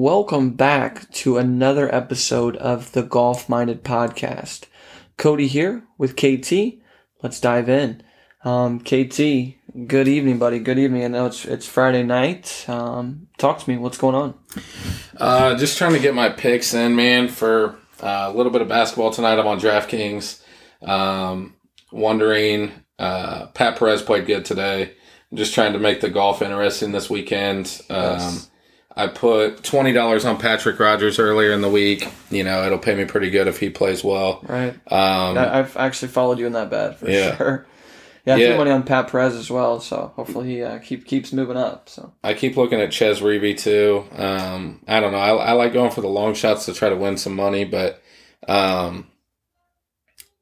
welcome back to another episode of the Golf Minded Podcast. Cody here with KT. Let's dive in. Um, KT, good evening, buddy. Good evening. I know it's it's Friday night. Um, talk to me. What's going on? Uh, just trying to get my picks in, man, for uh, a little bit of basketball tonight. I'm on DraftKings. Um, wondering, uh, Pat Perez played good today. I'm just trying to make the golf interesting this weekend. Um, Yes. I put twenty dollars on Patrick Rodgers earlier in the week. You know, it'll pay me pretty good if he plays well. Right. Um, I, I've actually followed you in that bet for Yeah. sure. Yeah, I Yeah. threw money on Pat Perez as well, so hopefully he uh, keep keeps moving up. So I keep looking at Chez Reavie too. Um, I don't know. I, I like going for the long shots to try to win some money, but um,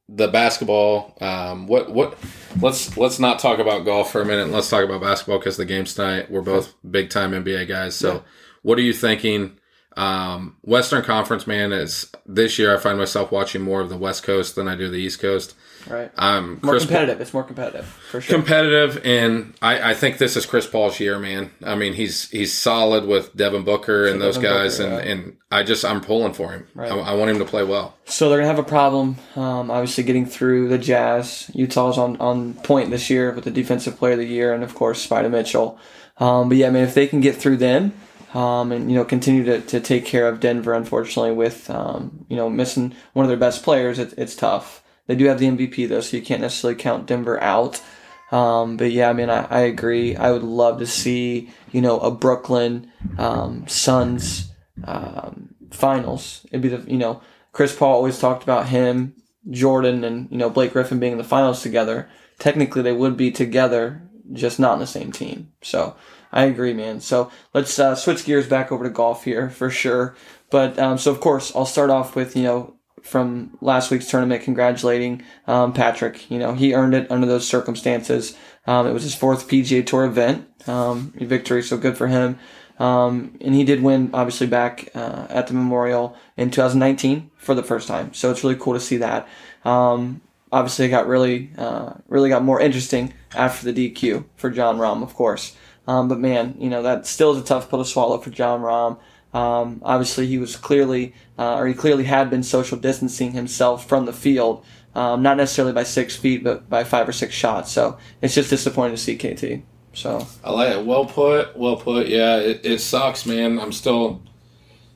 the basketball. Um, what what? Let's let's not talk about golf for a minute. Let's talk about basketball because the games tonight. We're both big time NBA guys. So, Yeah. What are you thinking? Um, Western Conference, man, is this year I find myself watching more of the West Coast than I do the East Coast. right, Um, more Chris competitive. it's more competitive for sure. competitive and I, I think this is Chris Paul's year, man. I mean he's he's solid with Devin Booker and those Devin guys Booker, and, yeah. and I just I'm pulling for him. Right. I, I want him to play well. So they're gonna have a problem, um, obviously getting through the Jazz. Utah's on, on point this year with the defensive player of the year, and of course Spida Mitchell. Um, but yeah, I mean, if they can get through them, um, and you know continue to, to take care of Denver, unfortunately with um, you know missing one of their best players, it, it's tough. They do have the MVP though, so you can't necessarily count Denver out. Um, but yeah, I mean, I, I agree. I would love to see you know a Brooklyn um, Suns um, finals. It'd be the you know Chris Paul always talked about him, Jordan, and you know Blake Griffin being in the finals together. Technically, they would be together, just not in the same team. So I agree, man. So let's uh, switch gears back over to golf here for sure. But um, so of course, I'll start off with you know from last week's tournament, congratulating um, Patrick. You know he earned it under those circumstances. Um, it was his fourth PGA Tour event um, victory, so good for him. Um, and he did win, obviously, back uh, at the Memorial in 2019 for the first time. So it's really cool to see that. Um, obviously, it got really, uh, really got more interesting after the DQ for Jon Rahm, of course. Um, but man, you know that still is a tough pill to swallow for Jon Rahm. Um, obviously, he was clearly, uh, or he clearly had been social distancing himself from the field, um, not necessarily by six feet, but by five or six shots. So it's just disappointing to see KT. So I like it. Well put. Well put. Yeah, it, it sucks, man. I'm still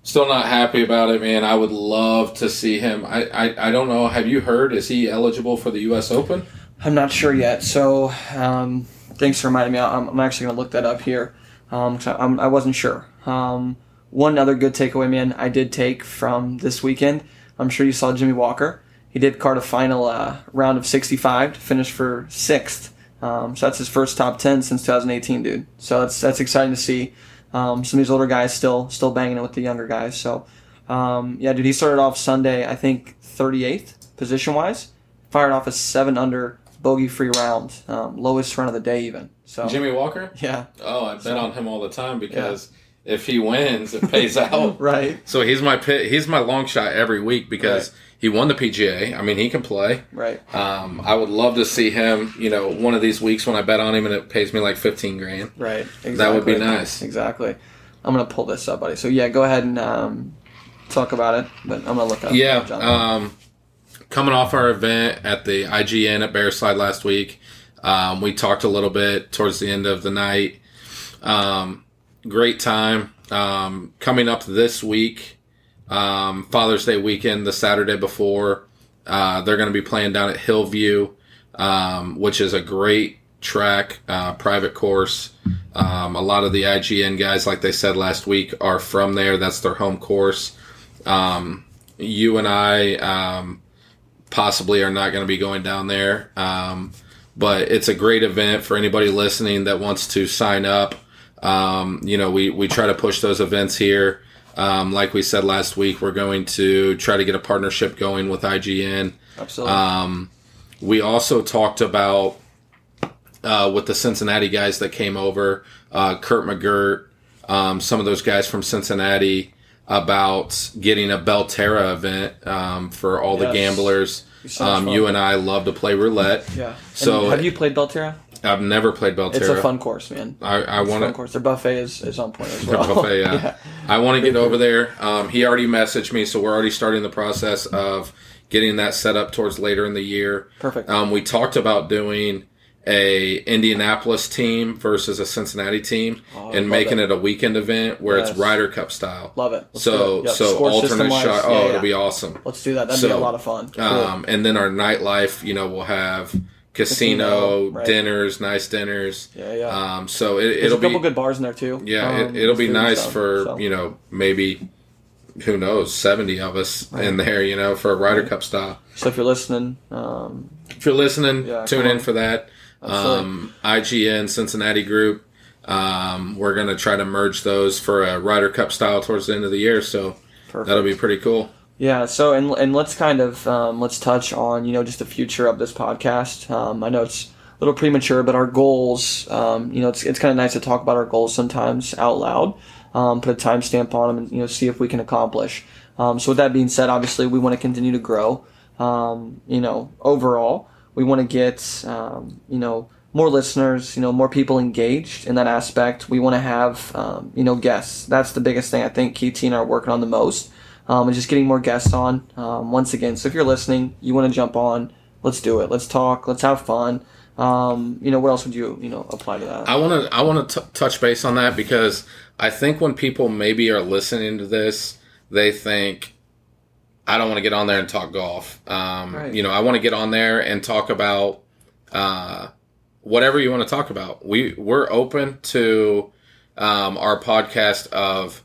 still not happy about it, man. I would love to see him. I, I, I don't know. Have you heard? Is he eligible for the U.S. Open? I'm not sure yet. So um, thanks for reminding me. I'm, I'm actually going to look that up here. Um, I, I'm, I wasn't sure. Um, one other good takeaway, man, I did take from this weekend. I'm sure you saw Jimmy Walker. He did card a final uh, round of 65 to finish for sixth. Um, so that's his first top 10 since 2018, dude. So that's that's exciting to see. Um, some of these older guys still still banging it with the younger guys. So um, yeah, dude, he started off Sunday, I think 38th position wise. Fired off a seven under bogey free round, um, lowest run of the day even. So Jimmy Walker? yeah, Oh, I bet on him all the time because if he wins, it pays out. right, So he's my pit. He's my long shot every week because he won the PGA. I mean, he can play. right. Um, I would love to see him. You know, one of these weeks when I bet on him and it pays me like fifteen grand. Right. Exactly. That would be nice. Exactly. I'm gonna pull this up, buddy. So yeah, go ahead and um, talk about it. But I'm gonna look up. Yeah. Um, coming off our event at the IGN at Bear Slide last week, um, we talked a little bit towards the end of the night. Um, great time. Um, coming up this week, um, Father's Day weekend, the Saturday before, uh, they're going to be playing down at Hillview, um, which is a great track, uh, private course. Um, a lot of the IGN guys, like they said last week, are from there. That's their home course. Um, you and I um, possibly are not going to be going down there, um, but it's a great event for anybody listening that wants to sign up. Um, you know, we, we try to push those events here. Um, like we said last week, we're going to try to get a partnership going with IGN. Absolutely. Um, we also talked about uh, with the Cincinnati guys that came over, uh, Kurt McGirt, um, some of those guys from Cincinnati, about getting a Belterra event um, for all the gamblers. Um, you and I love to play roulette. yeah. so- And have you played Belterra? I've never played Belterra. It's a fun course, man. I, I a want fun to. course. Their buffet is, is on point as Their well. buffet, yeah. I want to get over there. Um, he already messaged me, so we're already starting the process of getting that set up towards later in the year. Perfect. Um, we talked about doing a Indianapolis team versus a Cincinnati team Oh, and making it. it. a weekend event where Yes. it's Ryder Cup style. Love it. Let's so. Yep, so score alternate shot. Oh, Yeah, it'll be awesome. Let's do that. That'd be a lot of fun. Cool. Um, and then our nightlife, you know, we'll have casino, right. dinners, nice dinners. yeah, yeah. Um, so it, There's it'll a couple good bars in there too. yeah, Um, it, it'll be nice stuff, for so. you know maybe who knows seventy of us in there, you know, for a Ryder Cup style. So if you're listening, um, If you're listening, Yeah, tune in for that. Um, IGN Cincinnati group. Um, we're gonna try to merge those for a Ryder Cup style towards the end of the year, so perfect. that'll be pretty cool. Yeah. So and and let's kind of um, let's touch on you know just the future of this podcast. Um, I know it's a little premature, but our goals. Um, you know, it's it's kind of nice to talk about our goals sometimes out loud. Um, put a timestamp on them and you know see if we can accomplish. Um, so with that being said, obviously we want to continue to grow. Um, you know, overall, we want to get you know more listeners, you know, more people engaged in that aspect. We want to have um, you know guests. That's the biggest thing I think Keith and I are working on the most um, and just getting more guests on. Um, once again, so if you're listening, you want to jump on, let's do it. Let's talk. Let's have fun. Um, you know, what else would you you know apply to that? I want to I want to touch base on that because I think when people maybe are listening to this, they think I don't want to get on there and talk golf. Um, Right. You know, I want to get on there and talk about uh, whatever you want to talk about. We we're open to um, our podcast of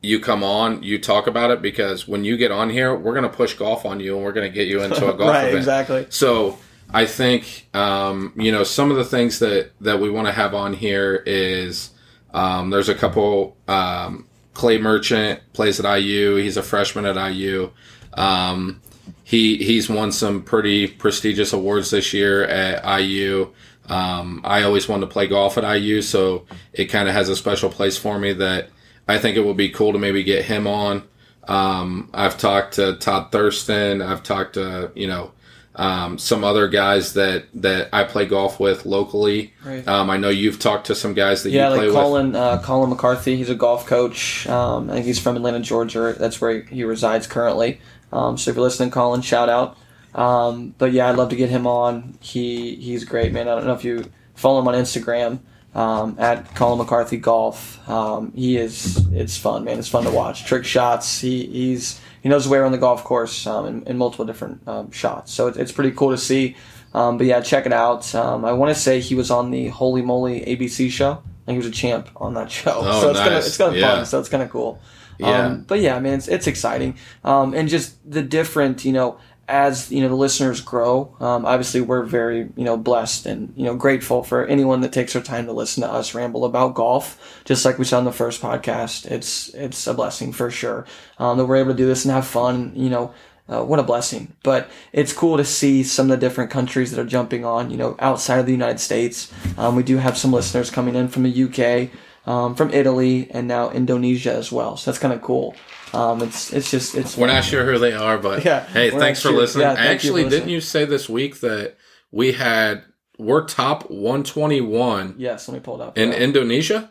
you come on, you talk about it because when you get on here, we're going to push golf on you and we're going to get you into a golf right, event. exactly. So I think um, you know some of the things that that we want to have on here is um, there's a couple um, Clay Merchant plays at IU. He's a freshman at IU. Um, he he's won some pretty prestigious awards this year at IU. Um, I always wanted to play golf at IU, so it kind of has a special place for me that I think it would be cool to maybe get him on. Um, I've talked to Todd Thurston. I've talked to you know um, some other guys that that I play golf with locally. Right. Um, I know you've talked to some guys that Yeah, you play like with. Colin uh, Colin McCarthy. He's a golf coach. Um, I think he's from Atlanta, Georgia. That's where he resides currently. Um, so if you're listening, Colin, shout out. Um, but yeah, I'd love to get him on. He he's great, man. I don't know if you follow him on Instagram um, at Colin McCarthy Golf. Um, he is it's fun, man. It's fun to watch. Trick shots. He he's he knows his way around the golf course um, in, in multiple different um, shots. So it's, it's pretty cool to see. Um, but yeah, check it out. Um, I want to say he was on the Holey Moley ABC show. I think he was a champ on that show. Oh, so it's kind of nice. it's kind of Yeah. fun. So it's kind of cool. Yeah. Um, but yeah, man, it's, it's exciting. Um, and just the different, you know, as you know the listeners grow. Um, obviously, we're very you know blessed and you know grateful for anyone that takes their time to listen to us ramble about golf. Just like we said on the first podcast, it's it's a blessing for sure um, that we're able to do this and have fun. You know, uh, what a blessing. But it's cool to see some of the different countries that are jumping on, you know, outside of the United States. Um, we do have some listeners coming in from the UK, um, from Italy, and now Indonesia as well. So that's kind of cool. Um, it's it's just it's We're not sure who they are, but Yeah, hey, thanks for sure. listening. Yeah, thank Actually, didn't you say this week that we had we're top 121 yes. Let me pull it up. in Yeah. Indonesia?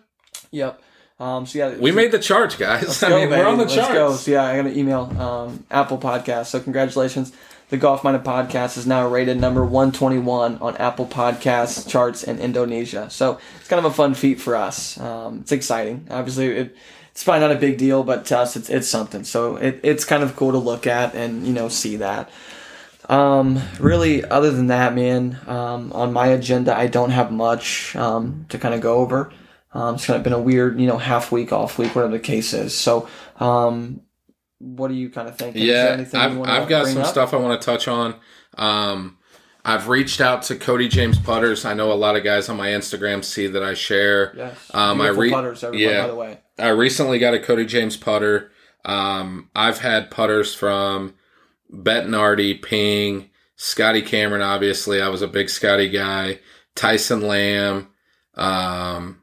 Yep. Um, so yeah, We made the charts, guys. I go, mean, we're on the Let's charts. go. So yeah, I got an email um, Apple Podcast. So congratulations. The Golf Minded Podcast is now rated number 121 on Apple Podcasts charts in Indonesia. So it's kind of a fun feat for us. Um, it's exciting. Obviously, it, it's probably not a big deal, but to us, it's, it's something. So it, it's kind of cool to look at and you know see that. Um, really, other than that, man, um, on my agenda, I don't have much um, to kind of go over. Um, it's kind of been a weird, you know, half week, off week, whatever the case is. So, um, what do you kind of think? Is there Yeah, I've, I've got some up? stuff I want to touch on. Um, I've reached out to Cody James Putters. I know a lot of guys on my Instagram see that I share. Yes. Um, I re- putters, everyone, yeah. by the way. I recently got a Cody James putter. Um, I've had putters from Bettinardi, Ping, Scotty Cameron. Obviously, I was a big Scotty guy. Tyson Lamb. Um,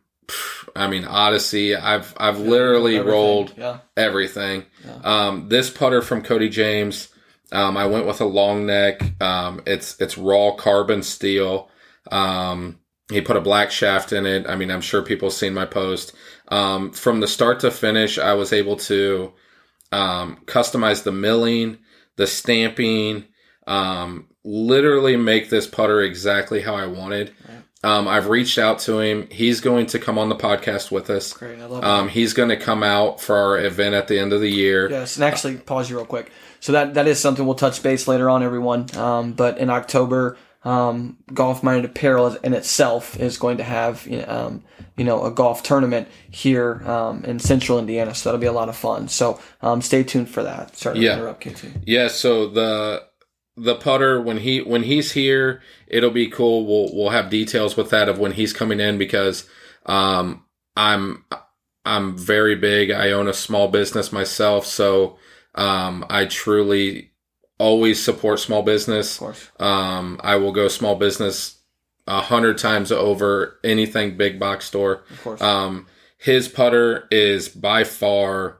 I mean Odyssey. I've I've literally Everything. rolled Yeah. everything. Yeah. Um, this putter from Cody James, um, I went with a long neck. Um, it's it's raw carbon steel. Um, he put a black shaft in it. I mean, I'm sure people have seen my post. Um, from the start to finish, I was able to um, customize the milling, the stamping, um, literally make this putter exactly how I wanted. Um, I've reached out to him. He's going to come on the podcast with us. Great, I love Um, he's going to come out for our event at the end of the year. Yes, and actually, pause you real quick. So that that is something we'll touch base later on, everyone. Um, but in October, um, Golf Minded Apparel in itself is going to have you know, um, you know a golf tournament here um, in Central Indiana. So that'll be a lot of fun. So um, stay tuned for that. Sorry to Yeah. interrupt, KT. Yeah, so the the putter when he when he's here, it'll be cool. We'll we'll have details with that of when he's coming in because um I'm I'm very big. I own a small business myself, so um I truly always support small business. Of course. Um I will go small business a hundred times over anything big box store. Of course. Um, his putter is by far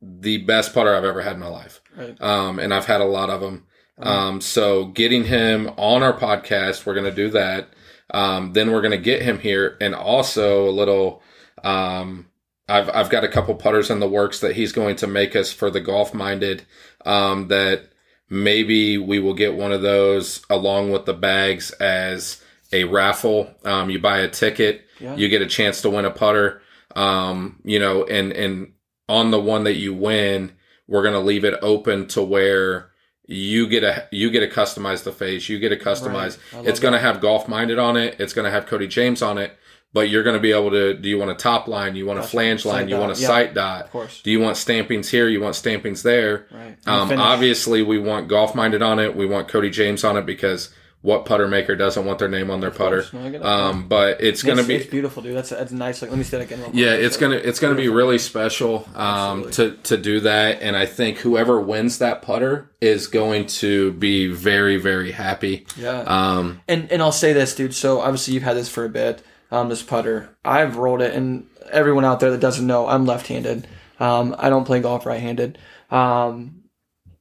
the best putter I've ever had in my life. right. Um, and I've had a lot of them. Um, so getting him on our podcast, we're going to do that. Um, then we're going to get him here and also a little, um, I've, I've got a couple putters in the works that he's going to make us for the golf minded, um, that maybe we will get one of those along with the bags as a raffle. Um, you buy a ticket, Yeah. you get a chance to win a putter. Um, you know, and, and on the one that you win, we're going to leave it open to where you get a you get to customize the face you get to customize Right. It's going to have golf minded on it it's going to have cody james on it but you're going to be able to do you want a top line you want a flange line Sight you want a dot, yeah. sight dot Of course. do you want stampings here you want stampings there Right. Um, obviously we want golf minded on it we want cody james on it because what putter maker doesn't want their name on their putter. No, I get it. um, but it's going to be It's beautiful, dude. That's that's nice. Like, let me say that again. real quick. yeah, it's gonna it's gonna be really special um, to to do that, and I think whoever wins that putter is going to be very very happy. Yeah. Um, And and I'll say this, dude. So obviously you've had this for a bit. Um, this putter, I've rolled it, and everyone out there that doesn't know, I'm left-handed. Um, I don't play golf right-handed. Um,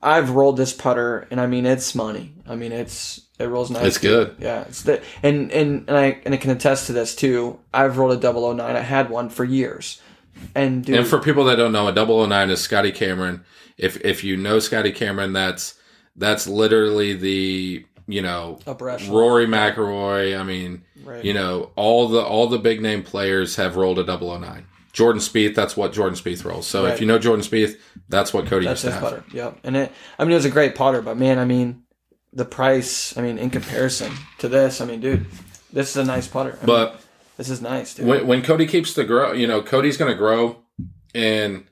I've rolled this putter, and I mean it's money. I mean it's it rolls nice. It's good. Yeah, it's the and and and I and I can attest to this too. I've rolled a 009. I had one for years, and dude, and for people that don't know, a 009 is Scotty Cameron. If if you know Scotty Cameron, that's that's literally the you know Rory McIlroy. I mean, Right. you know all the all the big name players have rolled a 009. Jordan Spieth, that's what Jordan Spieth rolls. So Right. if you know Jordan Spieth, that's what Cody That's used to have. putter. Yep. And it, I mean, it was a great putter, but man, I mean, the price. I mean, in comparison to this, I mean, dude, this is a nice putter. I mean, But this is nice, dude. when, when Cody keeps the grow, you know, Cody's going to grow, and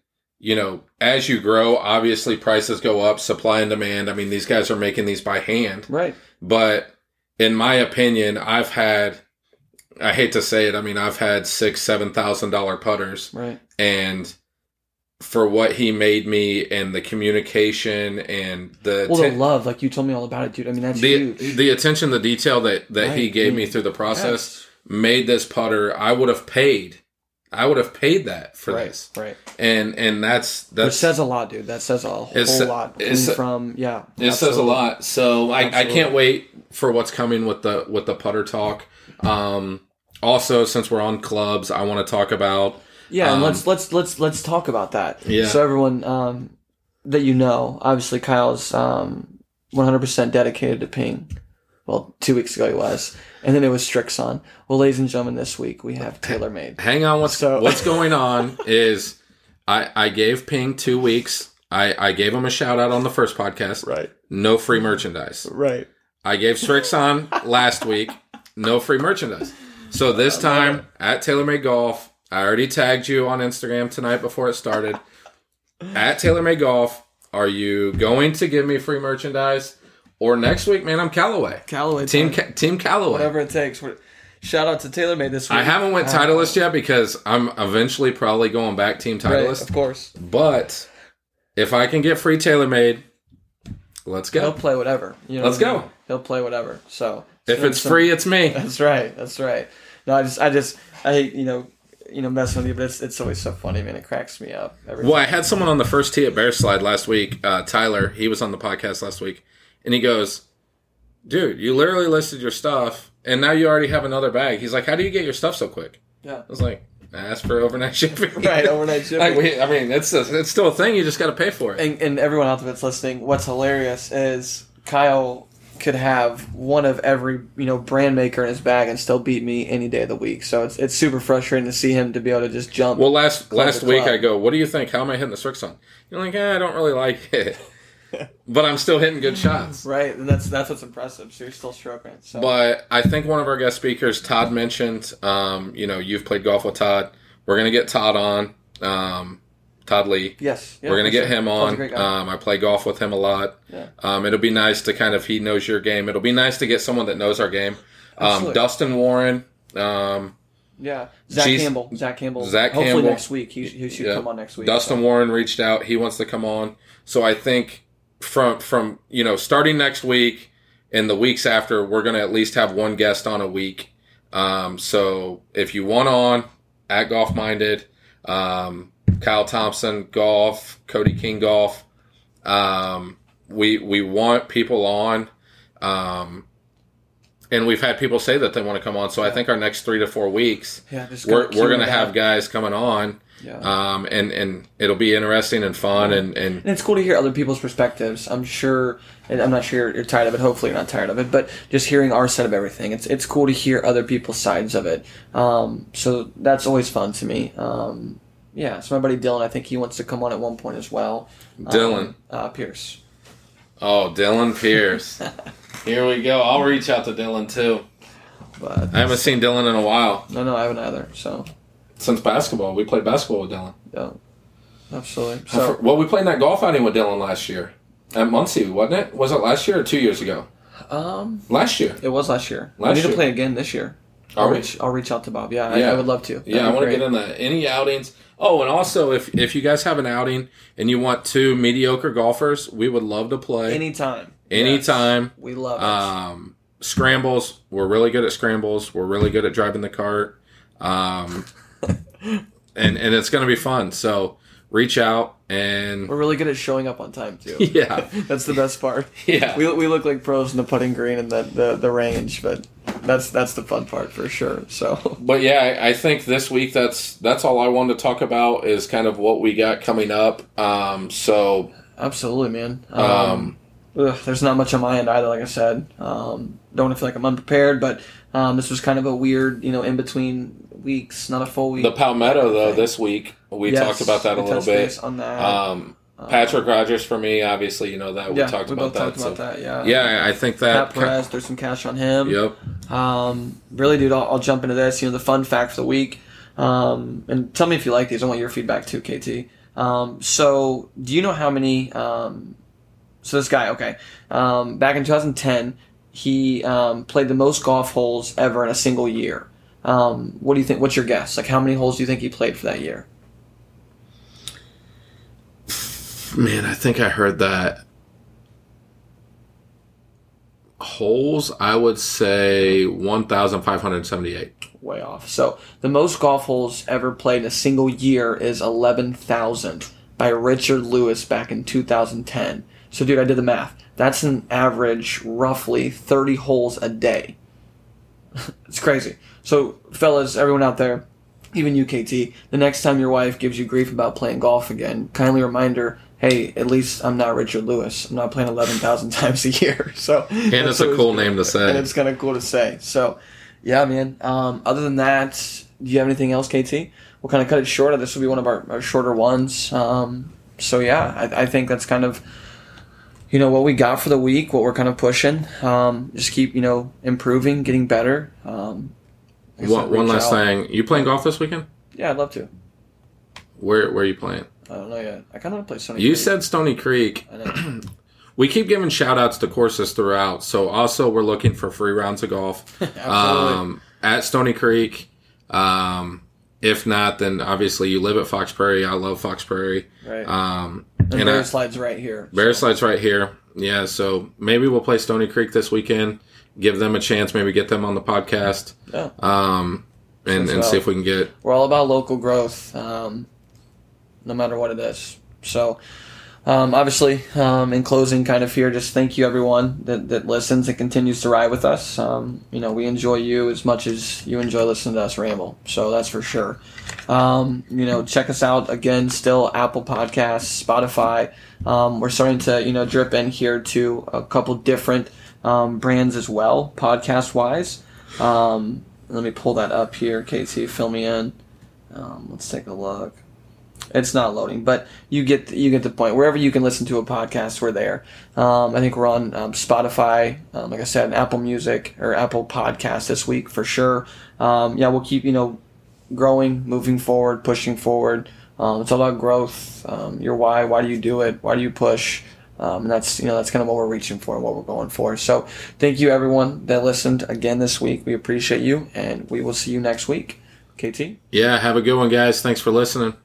you know, as you grow, obviously prices go up, supply and demand. I mean, these guys are making these by hand, right. but in my opinion, I've had, I hate to say it, I mean, I've had six, seven thousand dollar putters, Right. and for what he made me and the communication and the Well, the love, like you told me all about it, dude. I mean, that's the, huge. the attention, the detail that that he Right. gave me through the process Yes. made this putter. I would have paid. I would have paid that for Right. this, Right. and and that's that says a lot, dude. That says a whole lot. from yeah. it says a lot. So I, I can't wait for what's coming with the with the putter talk. Um, also, since we're on clubs, I want to talk about Yeah, Um, let's let's let's let's talk about that. Yeah. So everyone um, that you know, obviously Kyle's um, 100% dedicated to ping. Well, two weeks ago he was, and then it was Srixon. Well, ladies and gentlemen, this week we have TaylorMade. hang on what's So- what's going on is I I gave Ping two weeks. I I gave him a shout out on the first podcast. Right. No free merchandise. Right. I gave Srixon last week. No free merchandise. So this oh, time at TaylorMade Golf, I already tagged you on Instagram tonight before it started. At TaylorMade Golf, are you going to give me free merchandise? Or next week, man, I'm Callaway. Callaway Team time. Ca- Team Callaway. whatever it takes. We're- Shout out to TaylorMade this week. I haven't went Uh, Titleist yet because I'm eventually probably going back Team right, Titleist. of course. But if I can get free TaylorMade, let's go. He'll play whatever. You know Let's what I mean? go. He'll play whatever. So If it's some- free, it's me. That's right. That's right. No, I just, I just, I hate, you know, you know, messing with you, but it's, it's always so funny, man. It cracks me up. Every Well, I had someone on the first tee at Bear Slide last week. Uh, Tyler, he was on the podcast last week, and he goes, "Dude, you literally listed your stuff, and now you already have another bag." He's like, "How do you get your stuff so quick?" yeah, I was like, ask for overnight shipping. Right, overnight shipping. Like, we, I mean, it's a, it's still a thing. You just got to pay for it. and, and everyone out there that's listening, what's hilarious is Kyle could have one of every you know brand maker in his bag and still beat me any day of the week. So it's it's super frustrating to see him to be able to just jump. Well, last last week. I go, "What do you think? How am I hitting the Srixon?" You're like, eh, "I don't really like it, but I'm still hitting good shots." right, and that's that's what's impressive. So you're still stroking. So But I think one of our guest speakers, Todd, mentioned, um, you know, you've played golf with Todd. We're gonna get Todd on, um, Todd Lee. yes, yeah, We're gonna get sure. him on. Um, I play golf with him a lot. Yeah. Um, it'll be nice to kind of he knows your game. It'll be nice to get someone that knows our game. Um, Dustin Warren. Um, yeah, Zach. Campbell. Zach Campbell. Zach Hopefully Campbell. next week. He, he should Yeah. come on next week. Dustin so. Warren reached out. He wants to come on. So I think from from you know starting next week and the weeks after, we're gonna at least have one guest on a week. Um, so if you want on at Golf Minded, um, Kyle Thompson Golf, Cody King Golf, um, we we want people on. Um, and we've had people say that they want to come on. So I think our next three to four weeks, Yeah, we're, we're going to have guys coming on Yeah. um, and and it'll be interesting and fun and and And it's cool to hear other people's perspectives. I'm sure, and I'm not sure you're, you're tired of it. Hopefully, you're not tired of it. But just hearing our side of everything, it's it's cool to hear other people's sides of it. Um, so that's always fun to me. Um, yeah. So my buddy Dylan, I think he wants to come on at one point as well. Dylan. um, uh, Pierce. oh Dylan Pierce. Here we go. I'll reach out to Dylan too. But I haven't seen Dylan in a while no, no, I haven't either. So since basketball. We played basketball with Dylan. yeah, absolutely. So well, we played that golf outing with Dylan last year at Muncie, wasn't it? Was it last year or two years ago? um, Last year. it was last year. Last we need year. to play again this year. I'll we? reach, I'll reach out to Bob. Yeah, I, Yeah. I would love to. Yeah, I want to get in that. Any outings? Oh, and also if if you guys have an outing and you want two mediocre golfers, we would love to play anytime. anytime. Yes. We love it. Um, scrambles. We're really good at scrambles. We're really good at driving the cart. Um, and and it's going to be fun. So reach out and We're really good at showing up on time too. yeah, That's the best part. yeah. We, we look like pros in the putting green and the, the, the range, but that's that's the fun part for sure. So But yeah, I, I think this week that's that's all I wanted to talk about is kind of what we got coming up. Um, so absolutely, man. Um, um, ugh, there's not much on my end either. Like I said, um, don't want to feel like I'm unprepared, but um, this was kind of a weird, you know, in between weeks, not a full week. the Palmetto though this week we Yes, talked about that a little bit. on that. Um, Patrick Rodgers for me, obviously, you know that we yeah, talked we about both talked that. about that. Yeah. yeah, I think that. Pat Perez, there's some cash on him. Yep. Um, really, dude, I'll, I'll jump into this. You know, the fun fact for the week. Um, and tell me if you like these. I want your feedback too, KT. Um, so, do you know how many? Um, so this guy, okay, um, back in 2010, he um, played the most golf holes ever in a single year. Um, what do you think? What's your guess? Like, how many holes do you think he played for that year? Man, I think I heard that. Holes, I would say 1,578. Way off. So, the most golf holes ever played in a single year is 11,000 by Richard Lewis back in 2010. So, dude, I did the math. That's an average, roughly 30 holes a day. it's crazy. So, fellas, everyone out there, even you, KT, the next time your wife gives you grief about playing golf again, kindly remind her, hey, at least I'm not Richard Lewis. I'm not playing 11,000 times a year. So, And it's a cool name to say. and it's kind of cool to say. So, yeah, man. Um, other than that, do you have anything else, KT? We'll kind of cut it short. This will be one of our, our shorter ones. Um, so, yeah, I, I think that's kind of, you know, what we got for the week, what we're kind of pushing. Um, just keep, you know, improving, getting better. Um, like I said, One, one last out. thing. You playing golf this weekend? Yeah, I'd love to. Where Where are you playing? I don't know yet. I kind of want to play Stony. You Creek. said Stony Creek. I know. We keep giving shout outs to courses throughout. So also we're looking for free rounds of golf. Um, at Stony Creek. Um, if not, then obviously you live at Fox Prairie. I love Fox Prairie. right. Um, and and Bear I, Slide's right here. Bear so- Slide's right here. Yeah, so maybe we'll play Stony Creek this weekend. Give them a chance. Maybe get them on the podcast. Yeah. Um, and, and well. see if we can get. we're all about local growth, um, no matter what it is. So, um, obviously, um, in closing, kind of here, just thank you everyone that, that listens and continues to ride with us. Um, you know, we enjoy you as much as you enjoy listening to us ramble. So that's for sure. Um, you know, check us out again. Still Apple Podcasts, Spotify. Um, we're starting to you know drip in here to a couple different um, brands as well, podcast wise. Um, let me pull that up here, KT. Fill me in. Um, let's take a look. It's not loading, but you get you get the point. Wherever you can listen to a podcast, we're there. Um, I think we're on um, Spotify, um, like I said, Apple Music or Apple Podcast this week for sure. Yeah, we'll keep you know growing, moving forward, pushing forward. It's all about growth. Your why. Why do you do it? Why do you push? Um, and that's you know that's kind of what we're reaching for and what we're going for. So thank you everyone that listened again this week. We appreciate you, and we will see you next week. KT. Yeah, have a good one, guys. Thanks for listening.